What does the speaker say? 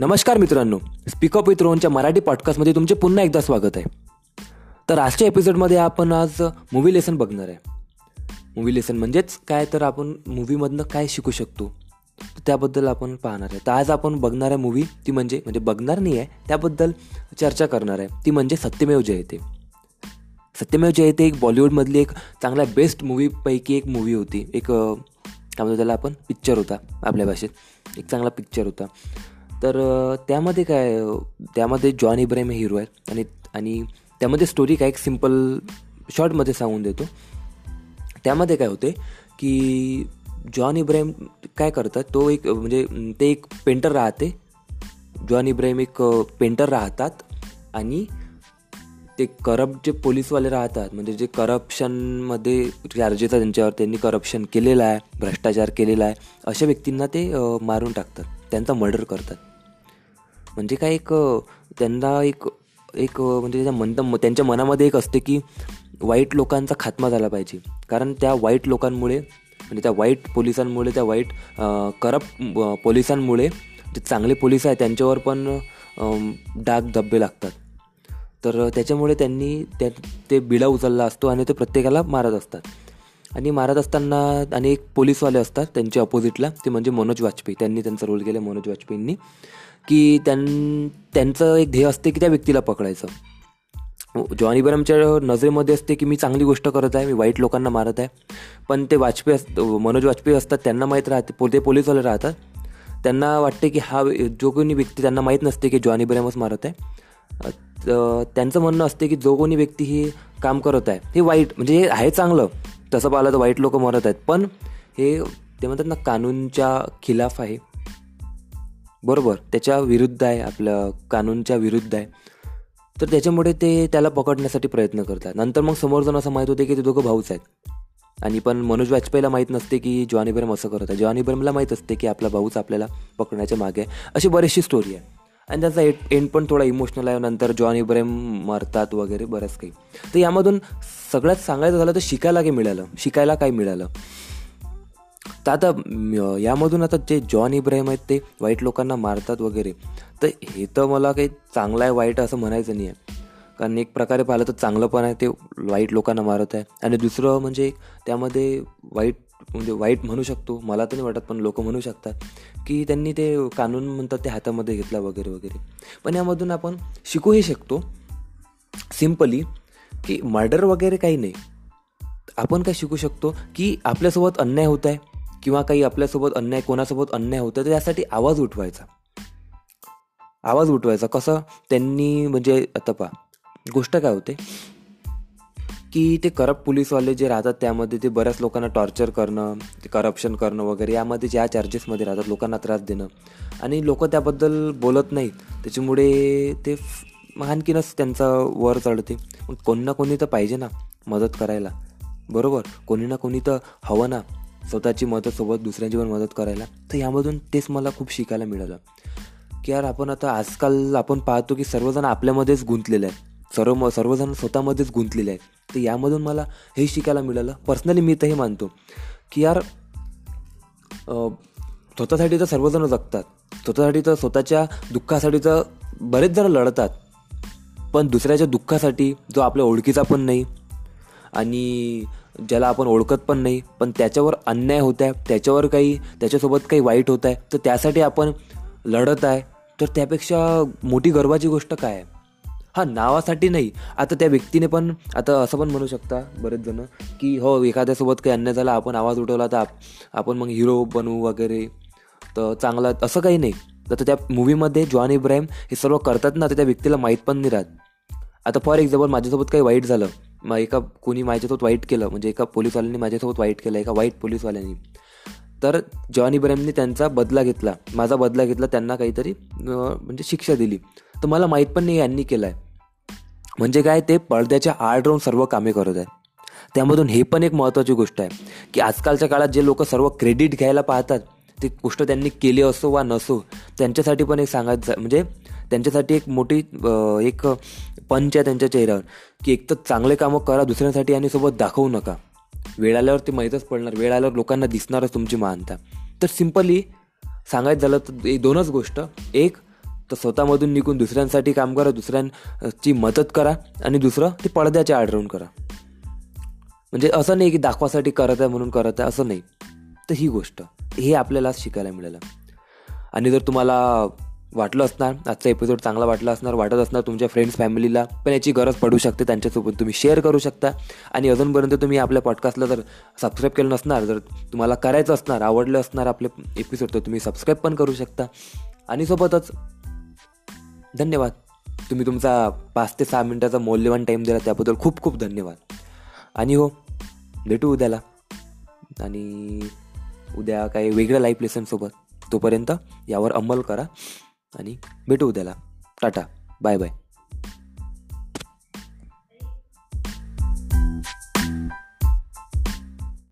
नमस्कार मित्रांनो speak up with रोहनच्या मराठी पॉडकास्टमध्ये तुमचे पुन्हा एकदा स्वागत आहे. तर आजच्या एपिसोडमध्ये आपण आज मूवी लेसन बघणार आहे. मूवी लेसन म्हणजेच काय तर आपण मूवीमधनं काय शिकू शकतो त्याबद्दल आपण पाहणार आहे. तर आज आपण बघणार आहे मूवी ती म्हणजे म्हणजे बघणार नाही आहे त्याबद्दल चर्चा करणार आहे. ती म्हणजे सत्यमेव जयते. सत्यमेव जयते एक बॉलिवूडमधली एक चांगल्या बेस्ट मूवीपैकी एक मूवी होती. एक काय म्हणतो त्याला आपण? पिक्चर होता आपल्या भाषेत. एक चांगला पिक्चर होता. तर त्यामध्ये काय त्यामध्ये जॉन इब्राहिम हे हिरो आहेत. आणि आणि त्यामध्ये स्टोरी काय एक सिंपल शॉर्टमध्ये सांगून देतो. त्यामध्ये काय होते की जॉन इब्राहिम काय करतात तो एक म्हणजे ते एक पेंटर राहते. जॉन इब्राहिम एक पेंटर राहतात. आणि ते करप्ट जे पोलीसवाले राहतात म्हणजे जे करप्शनमध्ये चार्जेस आहे त्यांच्यावर त्यांनी करप्शन केलेलं आहे भ्रष्टाचार केलेला आहे अशा व्यक्तींना ते मारून टाकतात. त्यांचा मर्डर करतात. म्हणजे काय एक त्यांना एक एक म्हणजे त्याच्या मन त्यांच्या मनामध्ये एक असते की वाईट लोकांचा खात्मा झाला पाहिजे. कारण त्या वाईट लोकांमुळे म्हणजे त्या वाईट पोलिसांमुळे त्या वाईट करप्ट पोलिसांमुळे जे चांगले पोलीस आहेत त्यांच्यावर पण डाग धब्बे लागतात. तर त्याच्यामुळे त्यांनी त्या ते बिडा उचलला असतो आणि ते प्रत्येकाला मारत असतात. आणि मारत असताना आणि एक पोलीसवाले असतात त्यांच्या अपोजिटला ते म्हणजे मनोज वाजपेयी. त्यांनी त्यांचा रोल केला मनोज वाजपेयींनी. की त्यां त्यांचं एक ध्येय असते की त्या व्यक्तीला पकडायचं. जॉनी बरमच्या नजरेमध्ये असते की मी चांगली गोष्ट करत आहे मी वाईट लोकांना मारत आहे. पण ते वाजपेयी अस मनोज वाजपेयी असतात त्यांना माहीत राहते ते पोलीसवाले राहतात. त्यांना वाटते की हा जो कोणी व्यक्ती त्यांना माहीत नसते की जॉनी बरमच मारत आहे. त्यांचं म्हणणं असते की जो कोणी व्यक्ती ही काम करत आहे हे वाईट म्हणजे हे आहे चांगलं. तसं पाहिलं तर वाईट लोक मरत आहेत. पण हे ते म्हणतात ना कानूनच्या खिलाफ आहे. बरोबर त्याच्या विरुद्ध आहे आपलं कानूनच्या विरुद्ध आहे. तर त्याच्यामुळे ते त्याला पकडण्यासाठी प्रयत्न करतात. नंतर मग समोर जाऊन असं माहीत होते की ते दोघं भाऊच आहेत. आणि पण मनोज वाजपेयीला माहीत नसते की जॉनी ब्रम असं करत आहे. जॉनी ब्रमला माहीत असते की आपला भाऊच आपल्याला पकडण्याच्या मागे आहे. अशी बरीचशी स्टोरी आहे. आणि त्याचा एंड पण थोडा इमोशनल आहे. नंतर जॉन इब्राहिम मरतात वगैरे बरंच काही. तर यामधून सगळ्यात सांगायचं झालं तर शिकायला काही मिळालं. शिकायला काय मिळालं. तर आता यामधून आता जे जॉन इब्राहिम आहेत ते वाईट लोकांना मारतात वगैरे. तर हे तर मला काही चांगलं आहे वाईट असं म्हणायचं नाही आहे कारण एक प्रकारे पाहिलं तर चांगलं पण आहे ते वाईट लोकांना मारत आहे. आणि दुसरं म्हणजे त्यामध्ये वाईट म्हणजे वाईट म्हणू शकतो मला तर नाही वाटत पण लोक म्हणू शकतात की त्यांनी ते कानून म्हणतात ते हातामध्ये घेतला वगैरे वगैरे. पण यामधून आपण शिकूही शकतो. सिम्पली की मर्डर वगैरे काही नाही. आपण काय शिकू शकतो की आपल्यासोबत अन्याय होत आहे किंवा काही आपल्यासोबत अन्याय कोणासोबत अन्याय होतं तर त्यासाठी आवाज उठवायचा. आवाज उठवायचा. कसं? त्यांनी म्हणजे आता पहा गोष्ट काय होते? की ते करप्ट पोलीसवाले जे राहतात त्यामध्ये ते बऱ्याच लोकांना टॉर्चर करणं ते करप्शन करणं वगैरे यामध्ये ज्या चार्जेसमध्ये राहतात लोकांना त्रास देणं. आणि लोक त्याबद्दल बोलत नाहीत. त्याच्यामुळे ते आणखीनच त्यांचा वर चढते. कोणी ना कोणी तर पाहिजे ना मदत करायला. बरोबर? कोणी ना कोणी तर हवं ना स्वतःची मदतसोबत दुसऱ्यांची पण मदत करायला. तर यामधून तेच मला खूप शिकायला मिळालं. की यार आपण आता आजकाल आपण पाहतो की सर्वजण आपल्यामध्येच गुंतलेले आहेत. सर्व सर्वजण स्वतःमध्येच गुंतलेले आहेत. तर यामधून मला हे शिकायला मिळालं. पर्सनली मी तर हे मानतो की यार स्वतःसाठी तर सर्वजण जगतात. स्वतःसाठी तर स्वतःच्या दुःखासाठी तर बरेच जण लढतात. पण दुसऱ्याच्या दुःखासाठी जो आपल्या ओळखीचा पण नाही आणि ज्याला आपण ओळखत पण नाही पण त्याच्यावर अन्याय होत आहे त्याच्यावर काही त्याच्यासोबत काही वाईट होत आहे तर त्यासाठी आपण लढत आहे. तर त्यापेक्षा मोठी गर्वाची गोष्ट काय आहे? हा नावासाठी नाही. आता त्या व्यक्तीने पण आता असं पण म्हणू शकता बरेच जण की हो एखाद्यासोबत काही अन्याय झाला आपण आवाज उठवला तर आपण मग हिरो बनवू वगैरे. तर चांगला असं काही नाही. तर त्या मूवीमध्ये जॉन इब्राहिम हे सर्व करतात ना तर त्या व्यक्तीला माहीत पण नाही राहत. आता फॉर एक्झाम्पल माझ्यासोबत काही वाईट झालं. मग एका कोणी माझ्यासोबत वाईट केलं म्हणजे एका पोलीसवाल्यांनी माझ्यासोबत वाईट केलं एका वाईट पोलीसवाल्यांनी. तर जॉन इब्राहिमने त्यांचा बदला घेतला. माझा बदला घेतला त्यांना काहीतरी म्हणजे शिक्षा दिली. तर मला माहीत पण नाही यांनी केलं आहे म्हणजे काय ते पडद्याच्या आड राहून सर्व कामे करत आहेत. त्यामधून हे पण एक महत्त्वाची गोष्ट आहे की आजकालच्या काळात जे लोक सर्व क्रेडिट घ्यायला पाहतात ती गोष्ट त्यांनी केली असो वा नसो त्यांच्यासाठी पण एक सांगायचं म्हणजे त्यांच्यासाठी एक मोठी एक पंच आहे त्यांच्या चेहऱ्यावर की एक तर चांगले कामं करा दुसऱ्यांसाठी आणि सोबत दाखवू नका. वेळ आल्यावर ते माहीतच पडणार वेळ आल्यावर लोकांना दिसणारच तुमची महानता. तर सिम्पली सांगायचं झालं तर दोनच गोष्ट एक तर स्वतःमधून निघून दुसऱ्यांसाठी काम करा दुसऱ्यांची मदत करा आणि दुसरं ते पडद्याच्या आड राहून करा. म्हणजे असं नाही की दाखवासाठी करत आहे म्हणून करत आहे असं नाही. तर ही गोष्ट हे आपल्याला शिकायला मिळालं. आणि जर तुम्हाला वाटलं असणार आजचा एपिसोड चांगला वाटला असणार वाटत असणार तुमच्या फ्रेंड्स फॅमिलीला पण याची गरज पडू शकते त्यांच्यासोबत तुम्ही शेअर करू शकता. आणि अजूनपर्यंत तुम्ही आपल्या पॉडकास्टला जर सबस्क्राईब केलं नसणार जर तुम्हाला करायचं असणार आवडलं असणार आपले एपिसोड तर तुम्ही सबस्क्राईब पण करू शकता. आणि सोबतच धन्यवाद. तुम्ही तुमचा पाच ते सहा मिनटाचा मौल्यवान टाईम दिला त्याबद्दल खूप खूप धन्यवाद. आणि हो भेटू उद्याला. आणि उद्या काही वेगळ्या लाईफ लेसनसोबत तोपर्यंत यावर अंमल करा. आणि भेटू उद्याला. टाटा. Bye bye